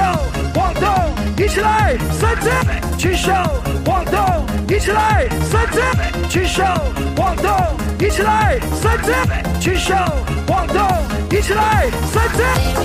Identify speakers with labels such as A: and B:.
A: 手晃动，一起来，三只举手，晃动，一起来，三只举手，晃动，一起来，三只举手，晃动，一起来，三只。